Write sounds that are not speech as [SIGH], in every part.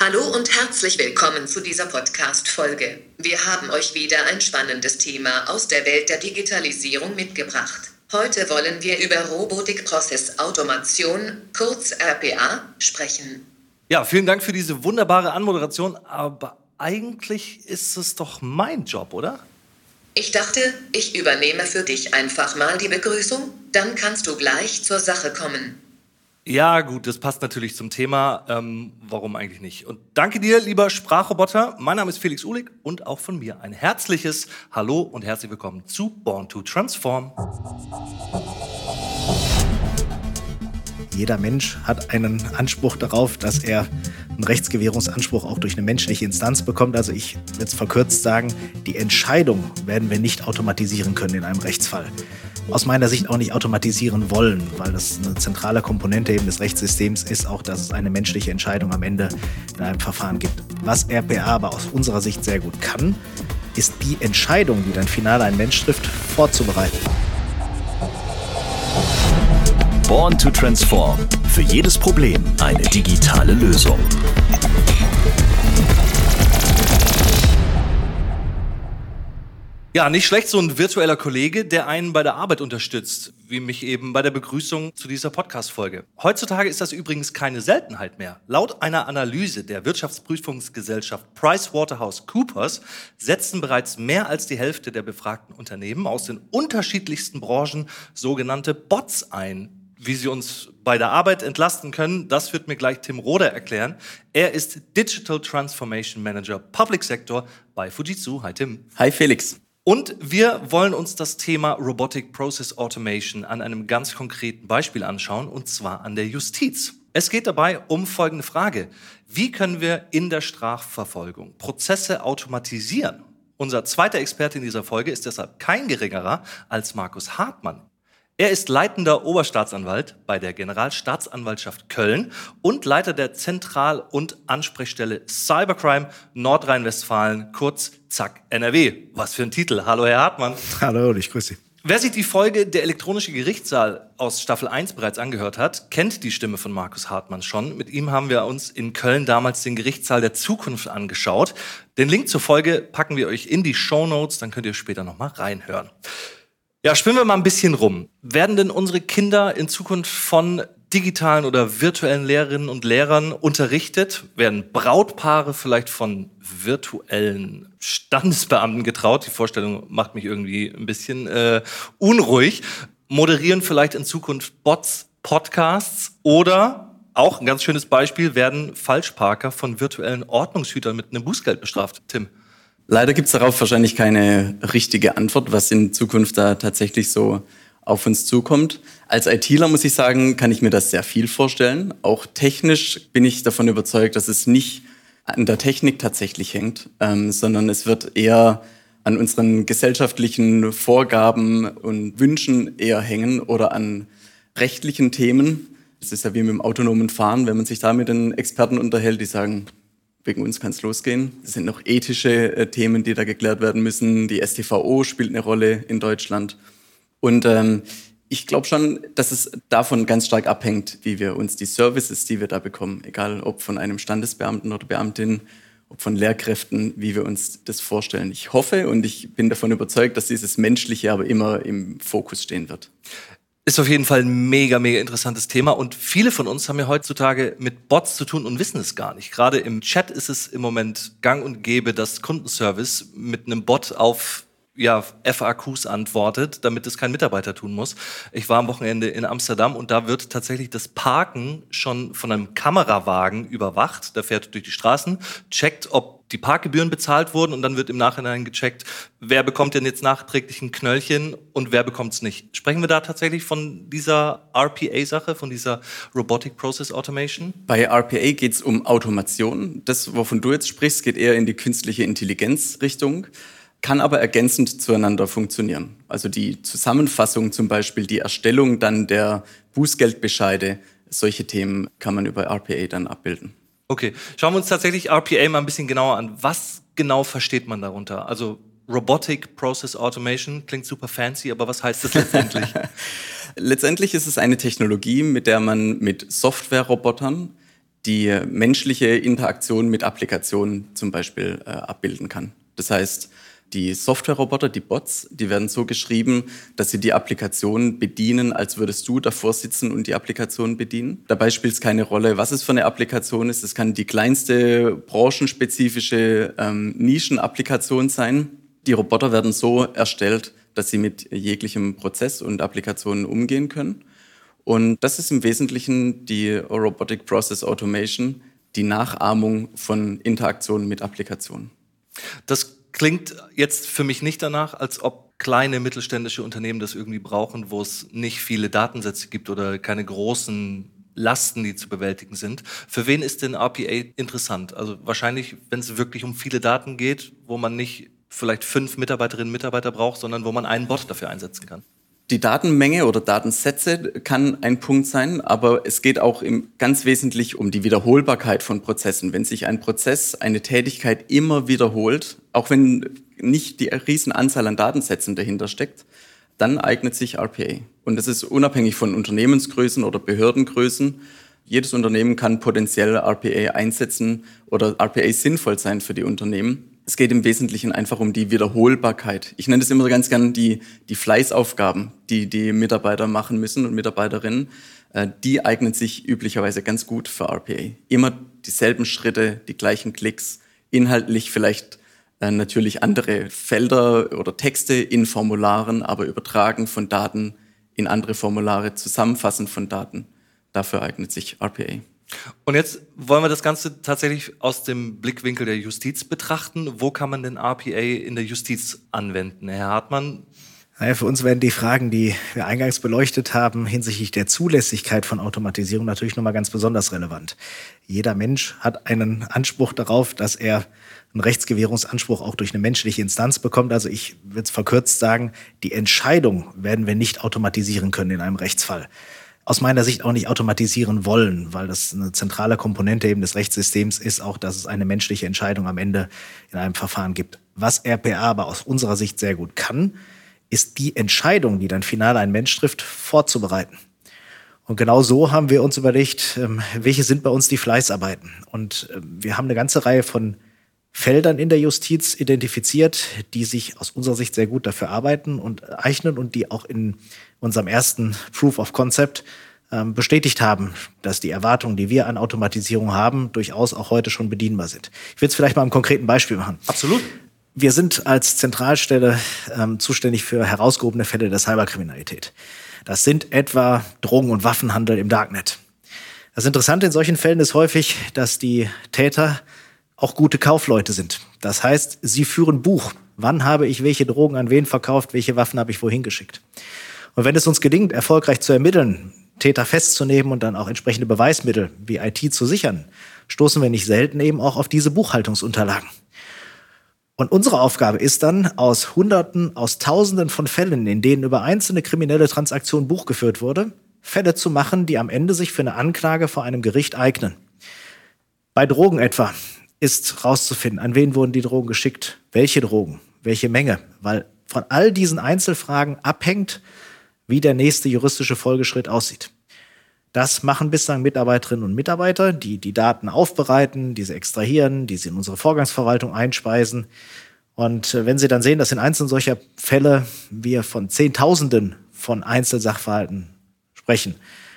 Hallo und herzlich willkommen zu dieser Podcast-Folge. Wir haben euch wieder ein spannendes Thema aus der Welt der Digitalisierung mitgebracht. Heute wollen wir über Robotic Process Automation, kurz RPA, sprechen. Ja, vielen Dank für diese wunderbare Anmoderation, aber eigentlich ist es doch mein Job, oder? Ich dachte, ich übernehme für dich einfach mal die Begrüßung, dann kannst du gleich zur Sache kommen. Ja, gut, das passt natürlich zum Thema. Ähm, warum eigentlich nicht? Und danke dir, lieber Sprachroboter. Mein Name ist Felix Uhlig und auch von mir ein herzliches Hallo und herzlich willkommen zu Born to Transform. Jeder Mensch hat einen Anspruch darauf, dass er einen Rechtsgewährungsanspruch auch durch eine menschliche Instanz bekommt. Also ich würde es verkürzt sagen, die Entscheidung werden wir nicht automatisieren können in einem Rechtsfall aus meiner Sicht auch nicht automatisieren wollen, weil das eine zentrale Komponente eben des Rechtssystems ist, auch dass es eine menschliche Entscheidung am Ende in einem Verfahren gibt. Was RPA aber aus unserer Sicht sehr gut kann, ist die Entscheidung, die dann final ein Mensch trifft, vorzubereiten. Born to Transform. Für jedes Problem eine digitale Lösung. Ja, nicht schlecht, so ein virtueller Kollege, der einen bei der Arbeit unterstützt, wie mich eben bei der Begrüßung zu dieser Podcast-Folge. Heutzutage ist das übrigens keine Seltenheit mehr. Laut einer Analyse der Wirtschaftsprüfungsgesellschaft PricewaterhouseCoopers setzen bereits mehr als die Hälfte der befragten Unternehmen aus den unterschiedlichsten Branchen sogenannte Bots ein, wie sie uns bei der Arbeit entlasten können, das wird mir gleich Tim Roder erklären. Er ist Digital Transformation Manager Public Sector bei Fujitsu. Hi Tim. Hi Felix. Und wir wollen uns das Thema Robotic Process Automation an einem ganz konkreten Beispiel anschauen, und zwar an der Justiz. Es geht dabei um folgende Frage. Wie können wir in der Strafverfolgung Prozesse automatisieren? Unser zweiter Experte in dieser Folge ist deshalb kein geringerer als Markus Hartmann. Er ist leitender Oberstaatsanwalt bei der Generalstaatsanwaltschaft Köln und Leiter der Zentral- und Ansprechstelle Cybercrime Nordrhein-Westfalen, kurz ZAK NRW. Was für ein Titel. Hallo, Herr Hartmann. Hallo, ich grüße Sie. Wer sich die Folge Der elektronische Gerichtssaal aus Staffel 1 bereits angehört hat, kennt die Stimme von Markus Hartmann schon. Mit ihm haben wir uns in Köln damals den Gerichtssaal der Zukunft angeschaut. Den Link zur Folge packen wir euch in die Show Notes, dann könnt ihr später nochmal reinhören. Ja, spinnen wir mal ein bisschen rum. Werden denn unsere Kinder in Zukunft von digitalen oder virtuellen Lehrerinnen und Lehrern unterrichtet? Werden Brautpaare vielleicht von virtuellen Standesbeamten getraut? Die Vorstellung macht mich irgendwie ein bisschen äh, unruhig. Moderieren vielleicht in Zukunft Bots Podcasts oder auch ein ganz schönes Beispiel, werden Falschparker von virtuellen Ordnungshütern mit einem Bußgeld bestraft. Tim. Leider gibt es darauf wahrscheinlich keine richtige Antwort, was in Zukunft da tatsächlich so auf uns zukommt. Als ITler muss ich sagen, kann ich mir das sehr viel vorstellen. Auch technisch bin ich davon überzeugt, dass es nicht an der Technik tatsächlich hängt, ähm, sondern es wird eher an unseren gesellschaftlichen Vorgaben und Wünschen eher hängen oder an rechtlichen Themen. Es ist ja wie mit dem autonomen Fahren, wenn man sich da mit den Experten unterhält, die sagen, wegen uns kann es losgehen. Es sind noch ethische äh, Themen, die da geklärt werden müssen. Die STVO spielt eine Rolle in Deutschland. Und ähm, ich glaube schon, dass es davon ganz stark abhängt, wie wir uns die Services, die wir da bekommen, egal ob von einem Standesbeamten oder Beamtin, ob von Lehrkräften, wie wir uns das vorstellen. Ich hoffe und ich bin davon überzeugt, dass dieses Menschliche aber immer im Fokus stehen wird. Ist auf jeden Fall ein mega, mega interessantes Thema. Und viele von uns haben ja heutzutage mit Bots zu tun und wissen es gar nicht. Gerade im Chat ist es im Moment gang und gäbe, dass Kundenservice mit einem Bot auf ja, FAQs antwortet, damit es kein Mitarbeiter tun muss. Ich war am Wochenende in Amsterdam und da wird tatsächlich das Parken schon von einem Kamerawagen überwacht. Der fährt durch die Straßen, checkt, ob die Parkgebühren bezahlt wurden und dann wird im Nachhinein gecheckt, wer bekommt denn jetzt nachträglich ein Knöllchen und wer bekommt es nicht. Sprechen wir da tatsächlich von dieser RPA-Sache, von dieser Robotic Process Automation? Bei RPA geht es um Automation. Das, wovon du jetzt sprichst, geht eher in die künstliche Intelligenz-Richtung kann aber ergänzend zueinander funktionieren. Also die Zusammenfassung zum Beispiel, die Erstellung dann der Bußgeldbescheide, solche Themen kann man über RPA dann abbilden. Okay, schauen wir uns tatsächlich RPA mal ein bisschen genauer an. Was genau versteht man darunter? Also Robotic Process Automation klingt super fancy, aber was heißt das letztendlich? [LAUGHS] letztendlich ist es eine Technologie, mit der man mit Software-Robotern die menschliche Interaktion mit Applikationen zum Beispiel äh, abbilden kann. Das heißt, die Software-Roboter, die Bots, die werden so geschrieben, dass sie die Applikation bedienen, als würdest du davor sitzen und die Applikation bedienen. Dabei spielt es keine Rolle, was es für eine Applikation ist. Es kann die kleinste branchenspezifische ähm, Nischenapplikation sein. Die Roboter werden so erstellt, dass sie mit jeglichem Prozess und Applikationen umgehen können. Und das ist im Wesentlichen die Robotic Process Automation, die Nachahmung von Interaktionen mit Applikationen. Das klingt jetzt für mich nicht danach, als ob kleine mittelständische Unternehmen das irgendwie brauchen, wo es nicht viele Datensätze gibt oder keine großen Lasten, die zu bewältigen sind. Für wen ist denn RPA interessant? Also wahrscheinlich, wenn es wirklich um viele Daten geht, wo man nicht vielleicht fünf Mitarbeiterinnen und Mitarbeiter braucht, sondern wo man einen Bot dafür einsetzen kann. Die Datenmenge oder Datensätze kann ein Punkt sein, aber es geht auch im, ganz wesentlich um die Wiederholbarkeit von Prozessen. Wenn sich ein Prozess, eine Tätigkeit immer wiederholt, auch wenn nicht die Riesenanzahl an Datensätzen dahinter steckt, dann eignet sich RPA. Und das ist unabhängig von Unternehmensgrößen oder Behördengrößen. Jedes Unternehmen kann potenziell RPA einsetzen oder RPA sinnvoll sein für die Unternehmen. Es geht im Wesentlichen einfach um die Wiederholbarkeit. Ich nenne das immer ganz gern die, die Fleißaufgaben, die die Mitarbeiter machen müssen und Mitarbeiterinnen. Äh, die eignen sich üblicherweise ganz gut für RPA. Immer dieselben Schritte, die gleichen Klicks, inhaltlich vielleicht äh, natürlich andere Felder oder Texte in Formularen, aber übertragen von Daten in andere Formulare, zusammenfassen von Daten. Dafür eignet sich RPA. Und jetzt wollen wir das Ganze tatsächlich aus dem Blickwinkel der Justiz betrachten. Wo kann man denn RPA in der Justiz anwenden, Herr Hartmann? Naja, für uns werden die Fragen, die wir eingangs beleuchtet haben, hinsichtlich der Zulässigkeit von Automatisierung natürlich nochmal ganz besonders relevant. Jeder Mensch hat einen Anspruch darauf, dass er einen Rechtsgewährungsanspruch auch durch eine menschliche Instanz bekommt. Also ich würde es verkürzt sagen, die Entscheidung werden wir nicht automatisieren können in einem Rechtsfall aus meiner Sicht auch nicht automatisieren wollen, weil das eine zentrale Komponente eben des Rechtssystems ist, auch dass es eine menschliche Entscheidung am Ende in einem Verfahren gibt. Was RPA aber aus unserer Sicht sehr gut kann, ist die Entscheidung, die dann final ein Mensch trifft, vorzubereiten. Und genau so haben wir uns überlegt, ähm, welche sind bei uns die Fleißarbeiten. Und ähm, wir haben eine ganze Reihe von Feldern in der Justiz identifiziert, die sich aus unserer Sicht sehr gut dafür arbeiten und eignen und die auch in unserem ersten Proof of Concept ähm, bestätigt haben, dass die Erwartungen, die wir an Automatisierung haben, durchaus auch heute schon bedienbar sind. Ich will es vielleicht mal ein konkreten Beispiel machen. Absolut. Wir sind als Zentralstelle ähm, zuständig für herausgehobene Fälle der Cyberkriminalität. Das sind etwa Drogen- und Waffenhandel im Darknet. Das Interessante in solchen Fällen ist häufig, dass die Täter auch gute Kaufleute sind. Das heißt, sie führen Buch. Wann habe ich welche Drogen an wen verkauft, welche Waffen habe ich wohin geschickt? Und wenn es uns gelingt, erfolgreich zu ermitteln, Täter festzunehmen und dann auch entsprechende Beweismittel wie IT zu sichern, stoßen wir nicht selten eben auch auf diese Buchhaltungsunterlagen. Und unsere Aufgabe ist dann, aus Hunderten, aus Tausenden von Fällen, in denen über einzelne kriminelle Transaktionen Buch geführt wurde, Fälle zu machen, die am Ende sich für eine Anklage vor einem Gericht eignen. Bei Drogen etwa ist rauszufinden, an wen wurden die Drogen geschickt, welche Drogen, welche Menge, weil von all diesen Einzelfragen abhängt, wie der nächste juristische Folgeschritt aussieht. Das machen bislang Mitarbeiterinnen und Mitarbeiter, die die Daten aufbereiten, diese extrahieren, die sie in unsere Vorgangsverwaltung einspeisen. Und äh, wenn Sie dann sehen, dass in einzelnen solcher Fälle wir von Zehntausenden von Einzelsachverhalten sprechen,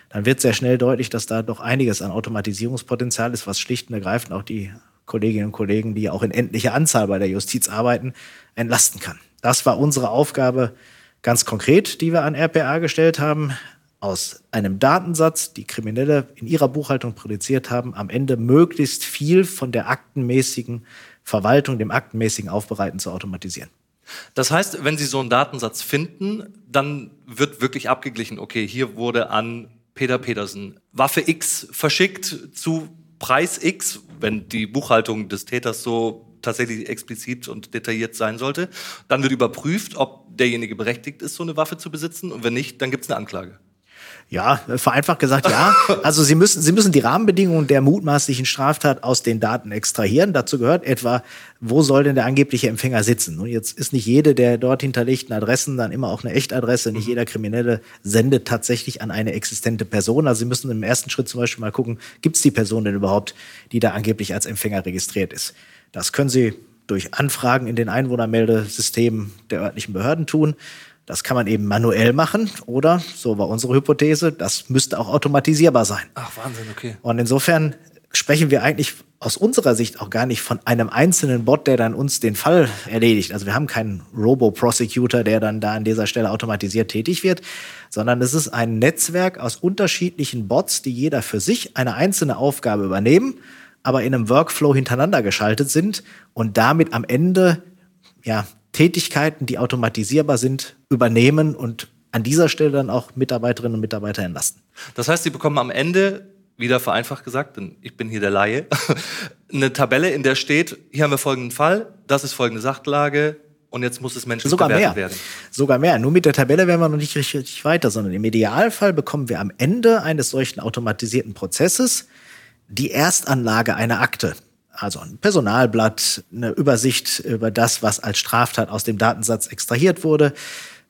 dann wird sehr schnell deutlich, dass da doch einiges an Automatisierungspotenzial ist, was schlicht und ergreifend auch die Kolleginnen und Kollegen, die auch in endlicher Anzahl bei der Justiz arbeiten, entlasten kann. Das war unsere Aufgabe ganz konkret, die wir an RPA gestellt haben. Aus einem Datensatz, die Kriminelle in ihrer Buchhaltung produziert haben, am Ende möglichst viel von der aktenmäßigen Verwaltung, dem aktenmäßigen Aufbereiten zu automatisieren. Das heißt, wenn Sie so einen Datensatz finden, dann wird wirklich abgeglichen, okay, hier wurde an Peter Petersen Waffe X verschickt zu Preis X, wenn die Buchhaltung des Täters so tatsächlich explizit und detailliert sein sollte. Dann wird überprüft, ob derjenige berechtigt ist, so eine Waffe zu besitzen. Und wenn nicht, dann gibt es eine Anklage. Ja, vereinfacht gesagt, ja. [LAUGHS] Also Sie müssen, Sie müssen die Rahmenbedingungen der mutmaßlichen Straftat aus den Daten extrahieren. Dazu gehört etwa, wo soll denn der angebliche Empfänger sitzen? Und jetzt ist nicht jede der dort hinterlegten Adressen dann immer auch eine Echtadresse. Nicht jeder Kriminelle sendet tatsächlich an eine existente Person. Also Sie müssen im ersten Schritt zum Beispiel mal gucken, gibt es die Person denn überhaupt, die da angeblich als Empfänger registriert ist? Das können Sie durch Anfragen in den Einwohnermeldesystemen der örtlichen Behörden tun. Das kann man eben manuell machen oder, so war unsere Hypothese, das müsste auch automatisierbar sein. Ach, Wahnsinn, okay. Und insofern sprechen wir eigentlich aus unserer Sicht auch gar nicht von einem einzelnen Bot, der dann uns den Fall erledigt. Also wir haben keinen Robo-Prosecutor, der dann da an dieser Stelle automatisiert tätig wird, sondern es ist ein Netzwerk aus unterschiedlichen Bots, die jeder für sich eine einzelne Aufgabe übernehmen, aber in einem Workflow hintereinander geschaltet sind und damit am Ende ja, Tätigkeiten, die automatisierbar sind, übernehmen und an dieser Stelle dann auch Mitarbeiterinnen und Mitarbeiter entlasten. Das heißt, Sie bekommen am Ende, wieder vereinfacht gesagt, denn ich bin hier der Laie, [LAUGHS] eine Tabelle, in der steht, hier haben wir folgenden Fall, das ist folgende Sachlage, und jetzt muss es menschlich Sogar mehr. werden. Sogar mehr. Nur mit der Tabelle wären wir noch nicht richtig weiter, sondern im Idealfall bekommen wir am Ende eines solchen automatisierten Prozesses die Erstanlage einer Akte also ein Personalblatt, eine Übersicht über das, was als Straftat aus dem Datensatz extrahiert wurde.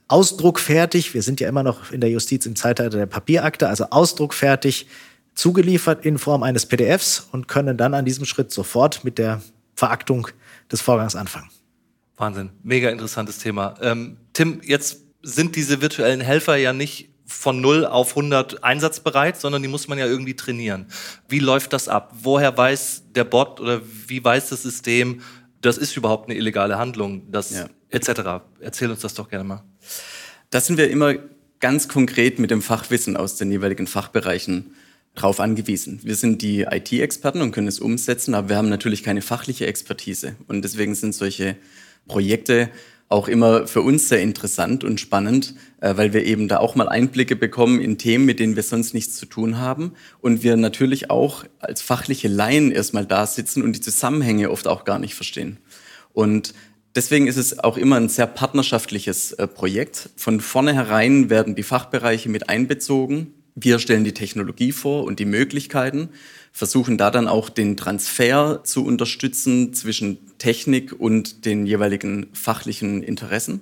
Ausdruckfertig, wir sind ja immer noch in der Justiz im Zeitalter der Papierakte, also ausdruckfertig zugeliefert in Form eines PDFs und können dann an diesem Schritt sofort mit der Veraktung des Vorgangs anfangen. Wahnsinn, mega interessantes Thema. Ähm, Tim, jetzt sind diese virtuellen Helfer ja nicht von 0 auf 100 einsatzbereit, sondern die muss man ja irgendwie trainieren. Wie läuft das ab? Woher weiß der Bot oder wie weiß das System, das ist überhaupt eine illegale Handlung, das Ja. etc. Erzähl uns das doch gerne mal. Da sind wir immer ganz konkret mit dem Fachwissen aus den jeweiligen Fachbereichen drauf angewiesen. Wir sind die IT-Experten und können es umsetzen, aber wir haben natürlich keine fachliche Expertise. Und deswegen sind solche Projekte auch immer für uns sehr interessant und spannend, äh, weil wir eben da auch mal Einblicke bekommen in Themen, mit denen wir sonst nichts zu tun haben. Und wir natürlich auch als fachliche Laien erstmal da sitzen und die Zusammenhänge oft auch gar nicht verstehen. Und deswegen ist es auch immer ein sehr partnerschaftliches äh, Projekt. Von vornherein werden die Fachbereiche mit einbezogen. Wir stellen die Technologie vor und die Möglichkeiten, versuchen da dann auch den Transfer zu unterstützen zwischen Technik und den jeweiligen fachlichen Interessen.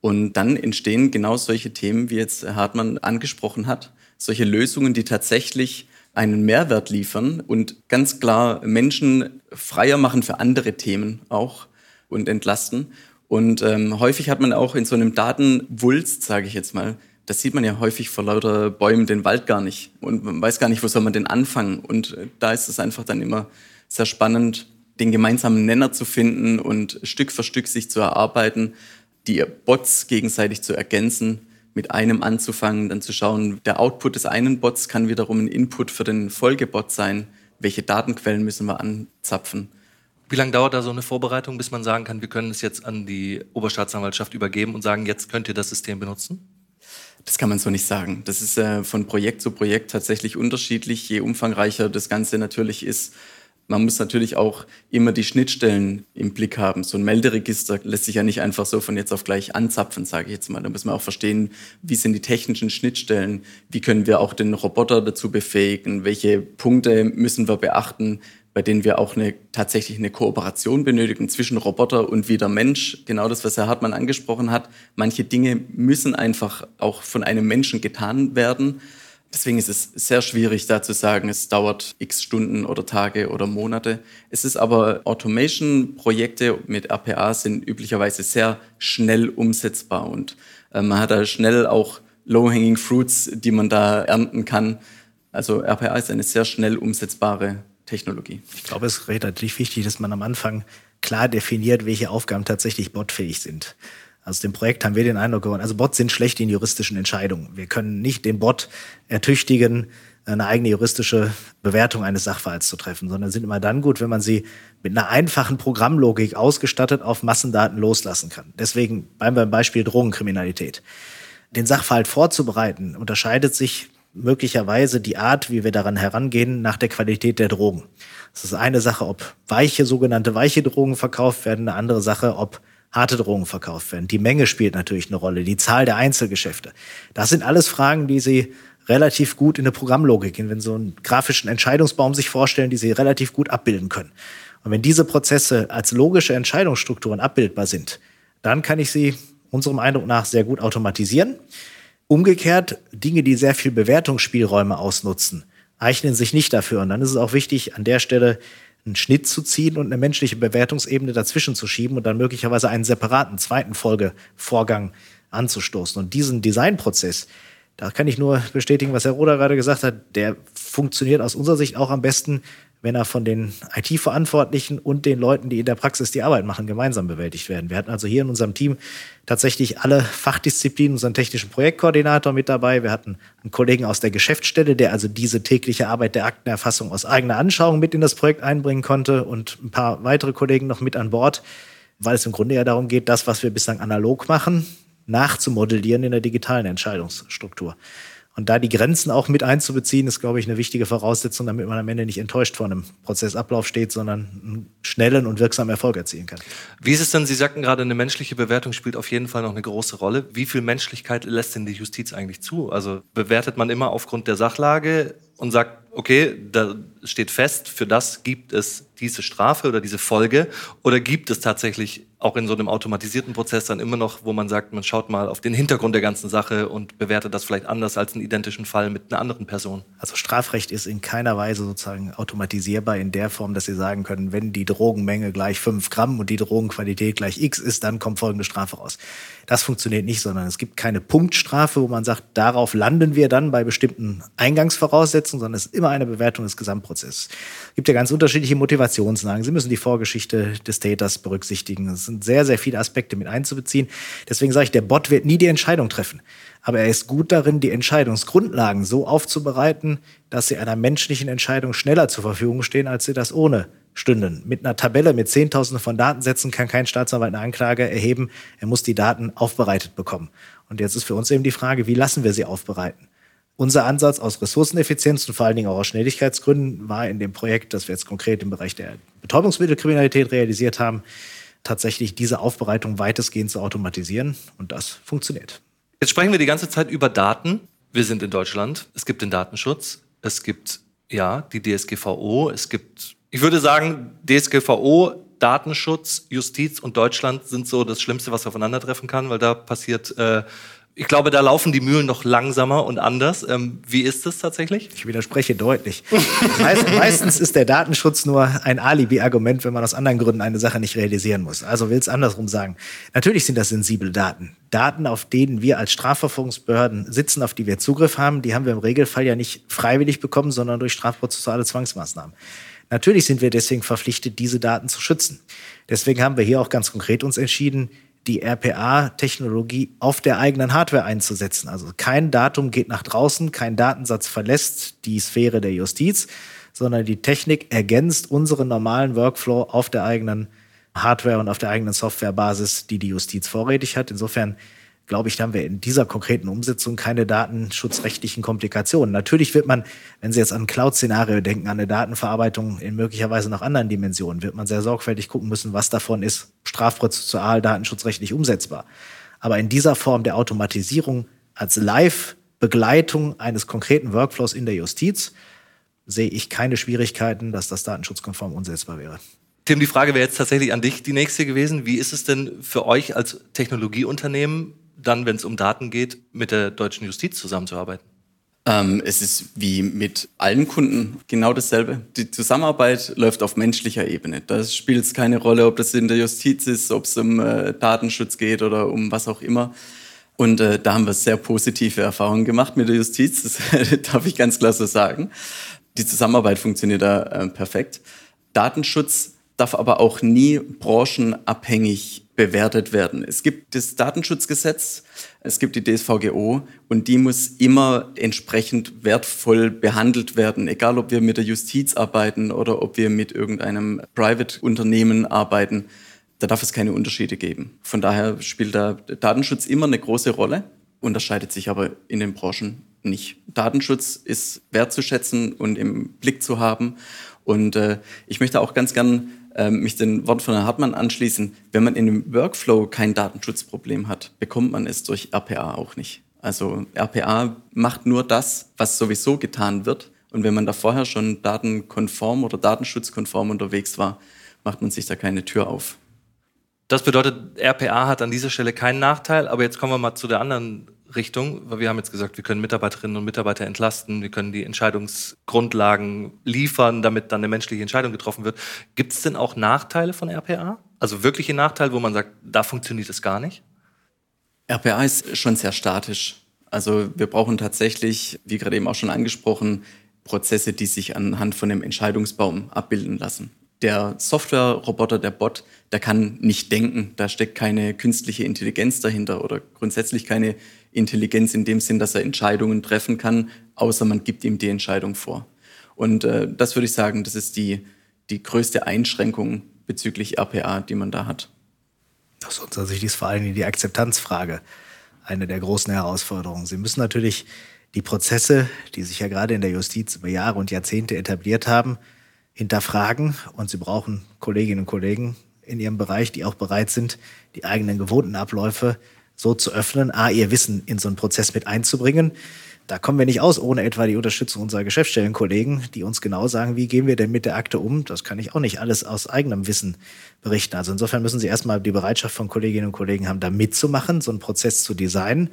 Und dann entstehen genau solche Themen, wie jetzt Herr Hartmann angesprochen hat. Solche Lösungen, die tatsächlich einen Mehrwert liefern und ganz klar Menschen freier machen für andere Themen auch und entlasten. Und ähm, häufig hat man auch in so einem Datenwulst, sage ich jetzt mal, das sieht man ja häufig vor lauter Bäumen den Wald gar nicht. Und man weiß gar nicht, wo soll man denn anfangen. Und äh, da ist es einfach dann immer sehr spannend, den gemeinsamen Nenner zu finden und Stück für Stück sich zu erarbeiten, die Bots gegenseitig zu ergänzen, mit einem anzufangen, dann zu schauen, der Output des einen Bots kann wiederum ein Input für den Folgebot sein. Welche Datenquellen müssen wir anzapfen? Wie lange dauert da so eine Vorbereitung, bis man sagen kann, wir können es jetzt an die Oberstaatsanwaltschaft übergeben und sagen, jetzt könnt ihr das System benutzen? Das kann man so nicht sagen. Das ist äh, von Projekt zu Projekt tatsächlich unterschiedlich. Je umfangreicher das Ganze natürlich ist, man muss natürlich auch immer die Schnittstellen im Blick haben. So ein Melderegister lässt sich ja nicht einfach so von jetzt auf gleich anzapfen, sage ich jetzt mal. Da muss man auch verstehen, wie sind die technischen Schnittstellen, wie können wir auch den Roboter dazu befähigen, welche Punkte müssen wir beachten, bei denen wir auch eine, tatsächlich eine Kooperation benötigen zwischen Roboter und wieder Mensch. Genau das, was Herr Hartmann angesprochen hat. Manche Dinge müssen einfach auch von einem Menschen getan werden. Deswegen ist es sehr schwierig, da zu sagen, es dauert x Stunden oder Tage oder Monate. Es ist aber Automation-Projekte mit RPA sind üblicherweise sehr schnell umsetzbar und äh, man hat da schnell auch Low-Hanging Fruits, die man da ernten kann. Also RPA ist eine sehr schnell umsetzbare Technologie. Ich glaube, es ist relativ wichtig, dass man am Anfang klar definiert, welche Aufgaben tatsächlich botfähig sind. Also dem Projekt haben wir den Eindruck gewonnen, also Bots sind schlecht in juristischen Entscheidungen. Wir können nicht den Bot ertüchtigen, eine eigene juristische Bewertung eines Sachverhalts zu treffen, sondern sind immer dann gut, wenn man sie mit einer einfachen Programmlogik ausgestattet auf Massendaten loslassen kann. Deswegen bleiben wir beim Beispiel Drogenkriminalität. Den Sachverhalt vorzubereiten unterscheidet sich möglicherweise die Art, wie wir daran herangehen, nach der Qualität der Drogen. Es ist eine Sache, ob weiche, sogenannte weiche Drogen verkauft werden, eine andere Sache, ob harte Drogen verkauft werden. Die Menge spielt natürlich eine Rolle, die Zahl der Einzelgeschäfte. Das sind alles Fragen, die Sie relativ gut in eine Programmlogik wenn Sie so einen grafischen Entscheidungsbaum sich vorstellen, die Sie relativ gut abbilden können. Und wenn diese Prozesse als logische Entscheidungsstrukturen abbildbar sind, dann kann ich sie unserem Eindruck nach sehr gut automatisieren. Umgekehrt, Dinge, die sehr viel Bewertungsspielräume ausnutzen, eignen sich nicht dafür. Und dann ist es auch wichtig, an der Stelle einen Schnitt zu ziehen und eine menschliche Bewertungsebene dazwischen zu schieben und dann möglicherweise einen separaten zweiten Folgevorgang anzustoßen. Und diesen Designprozess, da kann ich nur bestätigen, was Herr Roder gerade gesagt hat, der funktioniert aus unserer Sicht auch am besten, wenn er von den IT-Verantwortlichen und den Leuten, die in der Praxis die Arbeit machen, gemeinsam bewältigt werden. Wir hatten also hier in unserem Team tatsächlich alle Fachdisziplinen, unseren technischen Projektkoordinator mit dabei. Wir hatten einen Kollegen aus der Geschäftsstelle, der also diese tägliche Arbeit der Aktenerfassung aus eigener Anschauung mit in das Projekt einbringen konnte und ein paar weitere Kollegen noch mit an Bord, weil es im Grunde ja darum geht, das, was wir bislang analog machen, nachzumodellieren in der digitalen Entscheidungsstruktur. Und da die Grenzen auch mit einzubeziehen, ist, glaube ich, eine wichtige Voraussetzung, damit man am Ende nicht enttäuscht vor einem Prozessablauf steht, sondern einen schnellen und wirksamen Erfolg erzielen kann. Wie ist es denn, Sie sagten gerade, eine menschliche Bewertung spielt auf jeden Fall noch eine große Rolle. Wie viel Menschlichkeit lässt denn die Justiz eigentlich zu? Also bewertet man immer aufgrund der Sachlage und sagt, okay, da steht fest, für das gibt es diese Strafe oder diese Folge? Oder gibt es tatsächlich auch in so einem automatisierten Prozess dann immer noch, wo man sagt, man schaut mal auf den Hintergrund der ganzen Sache und bewertet das vielleicht anders als einen identischen Fall mit einer anderen Person? Also Strafrecht ist in keiner Weise sozusagen automatisierbar in der Form, dass Sie sagen können, wenn die Drogenmenge gleich 5 Gramm und die Drogenqualität gleich X ist, dann kommt folgende Strafe raus. Das funktioniert nicht, sondern es gibt keine Punktstrafe, wo man sagt, darauf landen wir dann bei bestimmten Eingangsvoraussetzungen, sondern es ist immer eine Bewertung des Gesamtprozesses. Es gibt ja ganz unterschiedliche Motivationslagen. Sie müssen die Vorgeschichte des Täters berücksichtigen. Es sind sehr, sehr viele Aspekte mit einzubeziehen. Deswegen sage ich, der Bot wird nie die Entscheidung treffen. Aber er ist gut darin, die Entscheidungsgrundlagen so aufzubereiten, dass sie einer menschlichen Entscheidung schneller zur Verfügung stehen, als sie das ohne stünden. Mit einer Tabelle mit Zehntausenden von Datensätzen kann kein Staatsanwalt eine Anklage erheben. Er muss die Daten aufbereitet bekommen. Und jetzt ist für uns eben die Frage, wie lassen wir sie aufbereiten? Unser Ansatz aus Ressourceneffizienz und vor allen Dingen auch aus Schnelligkeitsgründen war in dem Projekt, das wir jetzt konkret im Bereich der Betäubungsmittelkriminalität realisiert haben, tatsächlich diese Aufbereitung weitestgehend zu automatisieren. Und das funktioniert. Jetzt sprechen wir die ganze Zeit über Daten. Wir sind in Deutschland. Es gibt den Datenschutz. Es gibt ja die DSGVO. Es gibt ich würde sagen, DSGVO, Datenschutz, Justiz und Deutschland sind so das Schlimmste, was aufeinandertreffen kann, weil da passiert äh, ich glaube, da laufen die Mühlen noch langsamer und anders. Ähm, wie ist das tatsächlich? Ich widerspreche deutlich. Meist, [LAUGHS] meistens ist der Datenschutz nur ein Alibi-Argument, wenn man aus anderen Gründen eine Sache nicht realisieren muss. Also will es andersrum sagen. Natürlich sind das sensible Daten. Daten, auf denen wir als Strafverfolgungsbehörden sitzen, auf die wir Zugriff haben, die haben wir im Regelfall ja nicht freiwillig bekommen, sondern durch strafprozessuale Zwangsmaßnahmen. Natürlich sind wir deswegen verpflichtet, diese Daten zu schützen. Deswegen haben wir hier auch ganz konkret uns entschieden, die RPA-Technologie auf der eigenen Hardware einzusetzen. Also kein Datum geht nach draußen, kein Datensatz verlässt die Sphäre der Justiz, sondern die Technik ergänzt unseren normalen Workflow auf der eigenen Hardware und auf der eigenen Softwarebasis, die die Justiz vorrätig hat. Insofern glaube ich, haben wir in dieser konkreten Umsetzung keine datenschutzrechtlichen Komplikationen. Natürlich wird man, wenn Sie jetzt an Cloud-Szenario denken, an eine Datenverarbeitung in möglicherweise noch anderen Dimensionen, wird man sehr sorgfältig gucken müssen, was davon ist strafprozessual datenschutzrechtlich umsetzbar. Aber in dieser Form der Automatisierung als Live-Begleitung eines konkreten Workflows in der Justiz sehe ich keine Schwierigkeiten, dass das datenschutzkonform umsetzbar wäre. Tim, die Frage wäre jetzt tatsächlich an dich die nächste gewesen. Wie ist es denn für euch als Technologieunternehmen dann, wenn es um Daten geht, mit der deutschen Justiz zusammenzuarbeiten? Ähm, es ist wie mit allen Kunden genau dasselbe. Die Zusammenarbeit läuft auf menschlicher Ebene. Da spielt es keine Rolle, ob das in der Justiz ist, ob es um äh, Datenschutz geht oder um was auch immer. Und äh, da haben wir sehr positive Erfahrungen gemacht mit der Justiz, das [LAUGHS] darf ich ganz klar so sagen. Die Zusammenarbeit funktioniert da äh, perfekt. Datenschutz darf aber auch nie branchenabhängig bewertet werden. Es gibt das Datenschutzgesetz, es gibt die DSVGO und die muss immer entsprechend wertvoll behandelt werden, egal ob wir mit der Justiz arbeiten oder ob wir mit irgendeinem Private-Unternehmen arbeiten. Da darf es keine Unterschiede geben. Von daher spielt der Datenschutz immer eine große Rolle, unterscheidet sich aber in den Branchen nicht. Datenschutz ist wertzuschätzen und im Blick zu haben. Und äh, ich möchte auch ganz gern ähm, mich den Worten von Herrn Hartmann anschließen. Wenn man in dem Workflow kein Datenschutzproblem hat, bekommt man es durch RPA auch nicht. Also RPA macht nur das, was sowieso getan wird. Und wenn man da vorher schon datenkonform oder datenschutzkonform unterwegs war, macht man sich da keine Tür auf. Das bedeutet, RPA hat an dieser Stelle keinen Nachteil, aber jetzt kommen wir mal zu der anderen Richtung, wir haben jetzt gesagt, wir können Mitarbeiterinnen und Mitarbeiter entlasten, wir können die Entscheidungsgrundlagen liefern, damit dann eine menschliche Entscheidung getroffen wird. Gibt es denn auch Nachteile von RPA? Also wirkliche Nachteile, wo man sagt, da funktioniert es gar nicht? RPA ist schon sehr statisch. Also wir brauchen tatsächlich, wie gerade eben auch schon angesprochen, Prozesse, die sich anhand von einem Entscheidungsbaum abbilden lassen der Software-Roboter, der Bot, der kann nicht denken. Da steckt keine künstliche Intelligenz dahinter oder grundsätzlich keine Intelligenz in dem Sinn, dass er Entscheidungen treffen kann, außer man gibt ihm die Entscheidung vor. Und äh, das würde ich sagen, das ist die, die größte Einschränkung bezüglich RPA, die man da hat. Aus unserer Sicht ist vor allem die Akzeptanzfrage eine der großen Herausforderungen. Sie müssen natürlich die Prozesse, die sich ja gerade in der Justiz über Jahre und Jahrzehnte etabliert haben, hinterfragen und sie brauchen Kolleginnen und Kollegen in ihrem Bereich, die auch bereit sind, die eigenen gewohnten Abläufe so zu öffnen, a, ihr Wissen in so einen Prozess mit einzubringen. Da kommen wir nicht aus, ohne etwa die Unterstützung unserer Geschäftsstellenkollegen, die uns genau sagen, wie gehen wir denn mit der Akte um. Das kann ich auch nicht alles aus eigenem Wissen berichten. Also insofern müssen Sie erstmal die Bereitschaft von Kolleginnen und Kollegen haben, da mitzumachen, so einen Prozess zu designen.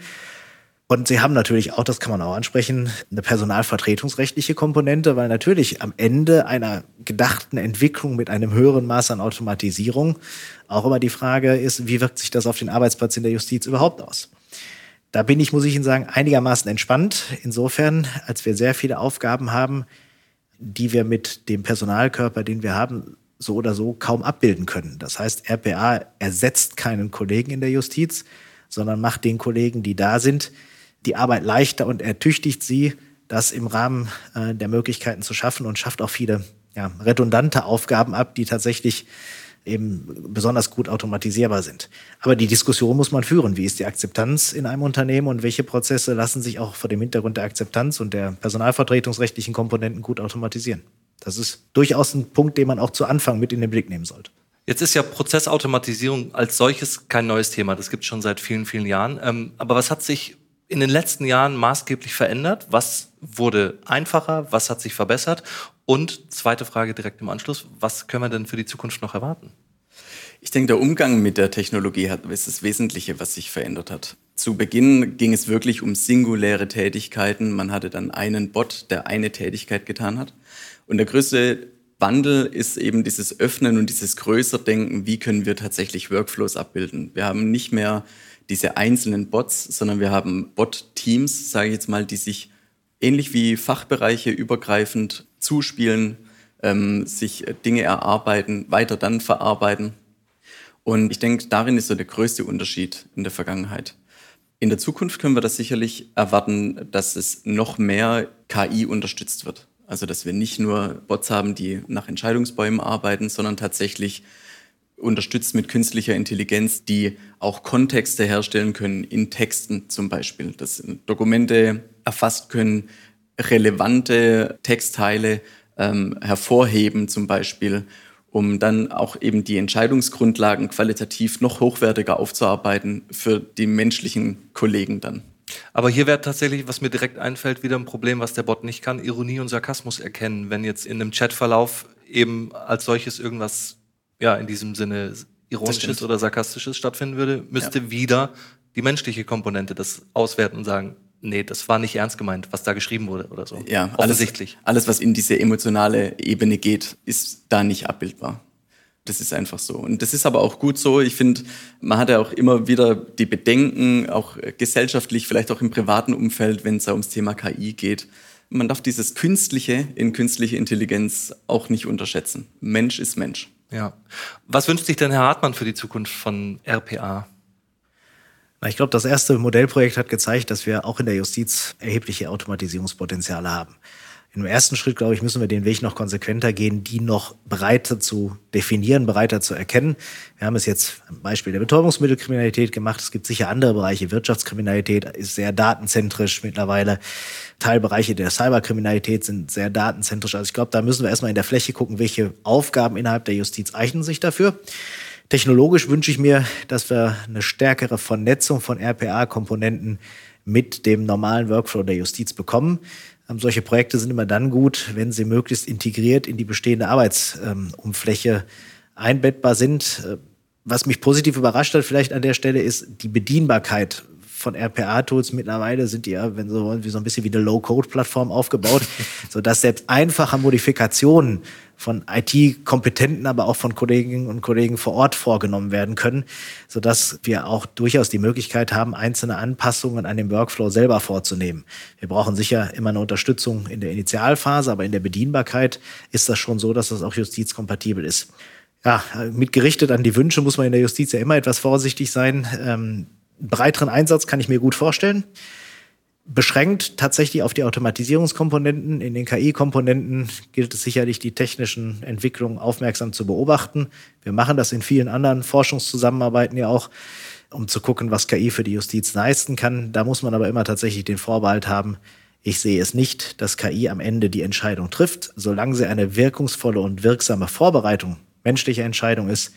Und sie haben natürlich auch, das kann man auch ansprechen, eine personalvertretungsrechtliche Komponente, weil natürlich am Ende einer gedachten Entwicklung mit einem höheren Maß an Automatisierung auch immer die Frage ist, wie wirkt sich das auf den Arbeitsplatz in der Justiz überhaupt aus? Da bin ich, muss ich Ihnen sagen, einigermaßen entspannt. Insofern, als wir sehr viele Aufgaben haben, die wir mit dem Personalkörper, den wir haben, so oder so kaum abbilden können. Das heißt, RPA ersetzt keinen Kollegen in der Justiz, sondern macht den Kollegen, die da sind, die Arbeit leichter und ertüchtigt sie, das im Rahmen äh, der Möglichkeiten zu schaffen und schafft auch viele ja, redundante Aufgaben ab, die tatsächlich eben besonders gut automatisierbar sind. Aber die Diskussion muss man führen. Wie ist die Akzeptanz in einem Unternehmen und welche Prozesse lassen sich auch vor dem Hintergrund der Akzeptanz und der personalvertretungsrechtlichen Komponenten gut automatisieren? Das ist durchaus ein Punkt, den man auch zu Anfang mit in den Blick nehmen sollte. Jetzt ist ja Prozessautomatisierung als solches kein neues Thema. Das gibt es schon seit vielen, vielen Jahren. Ähm, aber was hat sich in den letzten Jahren maßgeblich verändert? Was wurde einfacher? Was hat sich verbessert? Und zweite Frage direkt im Anschluss, was können wir denn für die Zukunft noch erwarten? Ich denke, der Umgang mit der Technologie ist das Wesentliche, was sich verändert hat. Zu Beginn ging es wirklich um singuläre Tätigkeiten. Man hatte dann einen Bot, der eine Tätigkeit getan hat. Und der größte Wandel ist eben dieses Öffnen und dieses Größerdenken, wie können wir tatsächlich Workflows abbilden. Wir haben nicht mehr diese einzelnen Bots, sondern wir haben Bot-Teams, sage ich jetzt mal, die sich ähnlich wie Fachbereiche übergreifend zuspielen, ähm, sich Dinge erarbeiten, weiter dann verarbeiten. Und ich denke, darin ist so der größte Unterschied in der Vergangenheit. In der Zukunft können wir das sicherlich erwarten, dass es noch mehr KI unterstützt wird. Also dass wir nicht nur Bots haben, die nach Entscheidungsbäumen arbeiten, sondern tatsächlich unterstützt mit künstlicher Intelligenz, die auch Kontexte herstellen können in Texten zum Beispiel, dass Dokumente erfasst können, relevante Textteile ähm, hervorheben zum Beispiel, um dann auch eben die Entscheidungsgrundlagen qualitativ noch hochwertiger aufzuarbeiten für die menschlichen Kollegen dann. Aber hier wäre tatsächlich, was mir direkt einfällt, wieder ein Problem, was der Bot nicht kann, Ironie und Sarkasmus erkennen. Wenn jetzt in einem Chatverlauf eben als solches irgendwas ja in diesem Sinne ironisches oder sarkastisches stattfinden würde, müsste ja. wieder die menschliche Komponente das auswerten und sagen, nee, das war nicht ernst gemeint, was da geschrieben wurde oder so. Ja, offensichtlich. Alles, alles, was in diese emotionale Ebene geht, ist da nicht abbildbar. Das ist einfach so. Und das ist aber auch gut so. Ich finde, man hat ja auch immer wieder die Bedenken, auch gesellschaftlich, vielleicht auch im privaten Umfeld, wenn es da ums Thema KI geht. Man darf dieses Künstliche in künstliche Intelligenz auch nicht unterschätzen. Mensch ist Mensch. Ja. Was wünscht sich denn Herr Hartmann für die Zukunft von RPA? Ich glaube, das erste Modellprojekt hat gezeigt, dass wir auch in der Justiz erhebliche Automatisierungspotenziale haben. Im ersten Schritt, glaube ich, müssen wir den Weg noch konsequenter gehen, die noch breiter zu definieren, breiter zu erkennen. Wir haben es jetzt am Beispiel der Betäubungsmittelkriminalität gemacht. Es gibt sicher andere Bereiche. Wirtschaftskriminalität ist sehr datenzentrisch mittlerweile. Teilbereiche der Cyberkriminalität sind sehr datenzentrisch. Also ich glaube, da müssen wir erstmal in der Fläche gucken, welche Aufgaben innerhalb der Justiz eignen sich dafür. Technologisch wünsche ich mir, dass wir eine stärkere Vernetzung von RPA-Komponenten mit dem normalen Workflow der Justiz bekommen. Ähm, solche Projekte sind immer dann gut, wenn sie möglichst integriert in die bestehende Arbeitsumfläche einbettbar sind. Äh, was mich positiv überrascht hat, vielleicht an der Stelle, ist die Bedienbarkeit von RPA-Tools. Mittlerweile sind die ja, wenn so wollen, wie so ein bisschen wie eine Low-Code-Plattform aufgebaut, [LAUGHS] sodass selbst einfache Modifikationen von IT-Kompetenten, aber auch von Kolleginnen und Kollegen vor Ort vorgenommen werden können, sodass wir auch durchaus die Möglichkeit haben, einzelne Anpassungen an dem Workflow selber vorzunehmen. Wir brauchen sicher immer eine Unterstützung in der Initialphase, aber in der Bedienbarkeit ist das schon so, dass das auch justizkompatibel ist. Ja, mitgerichtet an die Wünsche muss man in der Justiz ja immer etwas vorsichtig sein. Ähm, breiteren Einsatz kann ich mir gut vorstellen beschränkt tatsächlich auf die Automatisierungskomponenten. In den KI-Komponenten gilt es sicherlich, die technischen Entwicklungen aufmerksam zu beobachten. Wir machen das in vielen anderen Forschungszusammenarbeiten ja auch, um zu gucken, was KI für die Justiz leisten kann. Da muss man aber immer tatsächlich den Vorbehalt haben, ich sehe es nicht, dass KI am Ende die Entscheidung trifft. Solange sie eine wirkungsvolle und wirksame Vorbereitung menschlicher Entscheidung ist,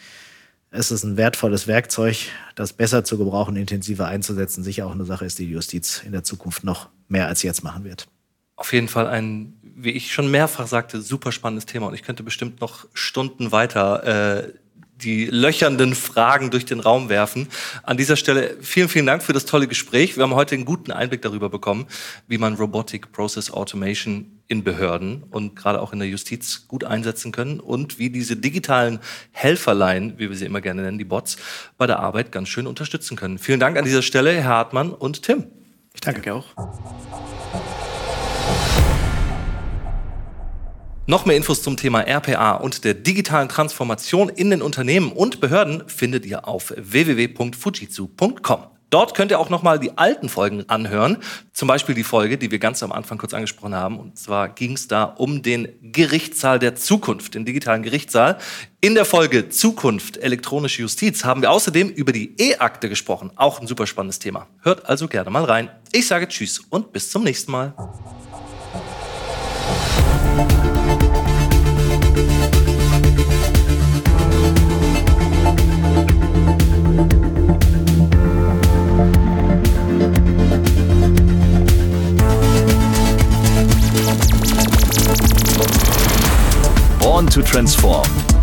es ist ein wertvolles Werkzeug, das besser zu gebrauchen, intensiver einzusetzen, sicher auch eine Sache ist, die die Justiz in der Zukunft noch mehr als jetzt machen wird. Auf jeden Fall ein, wie ich schon mehrfach sagte, super spannendes Thema und ich könnte bestimmt noch Stunden weiter äh, die löchernden Fragen durch den Raum werfen. An dieser Stelle vielen, vielen Dank für das tolle Gespräch. Wir haben heute einen guten Einblick darüber bekommen, wie man Robotic Process Automation in Behörden und gerade auch in der Justiz gut einsetzen können und wie diese digitalen Helferlein, wie wir sie immer gerne nennen, die Bots, bei der Arbeit ganz schön unterstützen können. Vielen Dank an dieser Stelle, Herr Hartmann und Tim. Ich danke, danke auch. Noch mehr Infos zum Thema RPA und der digitalen Transformation in den Unternehmen und Behörden findet ihr auf www.fujitsu.com. Dort könnt ihr auch nochmal die alten Folgen anhören. Zum Beispiel die Folge, die wir ganz am Anfang kurz angesprochen haben. Und zwar ging es da um den Gerichtssaal der Zukunft, den digitalen Gerichtssaal. In der Folge Zukunft elektronische Justiz haben wir außerdem über die E-Akte gesprochen. Auch ein super spannendes Thema. Hört also gerne mal rein. Ich sage Tschüss und bis zum nächsten Mal. To transform.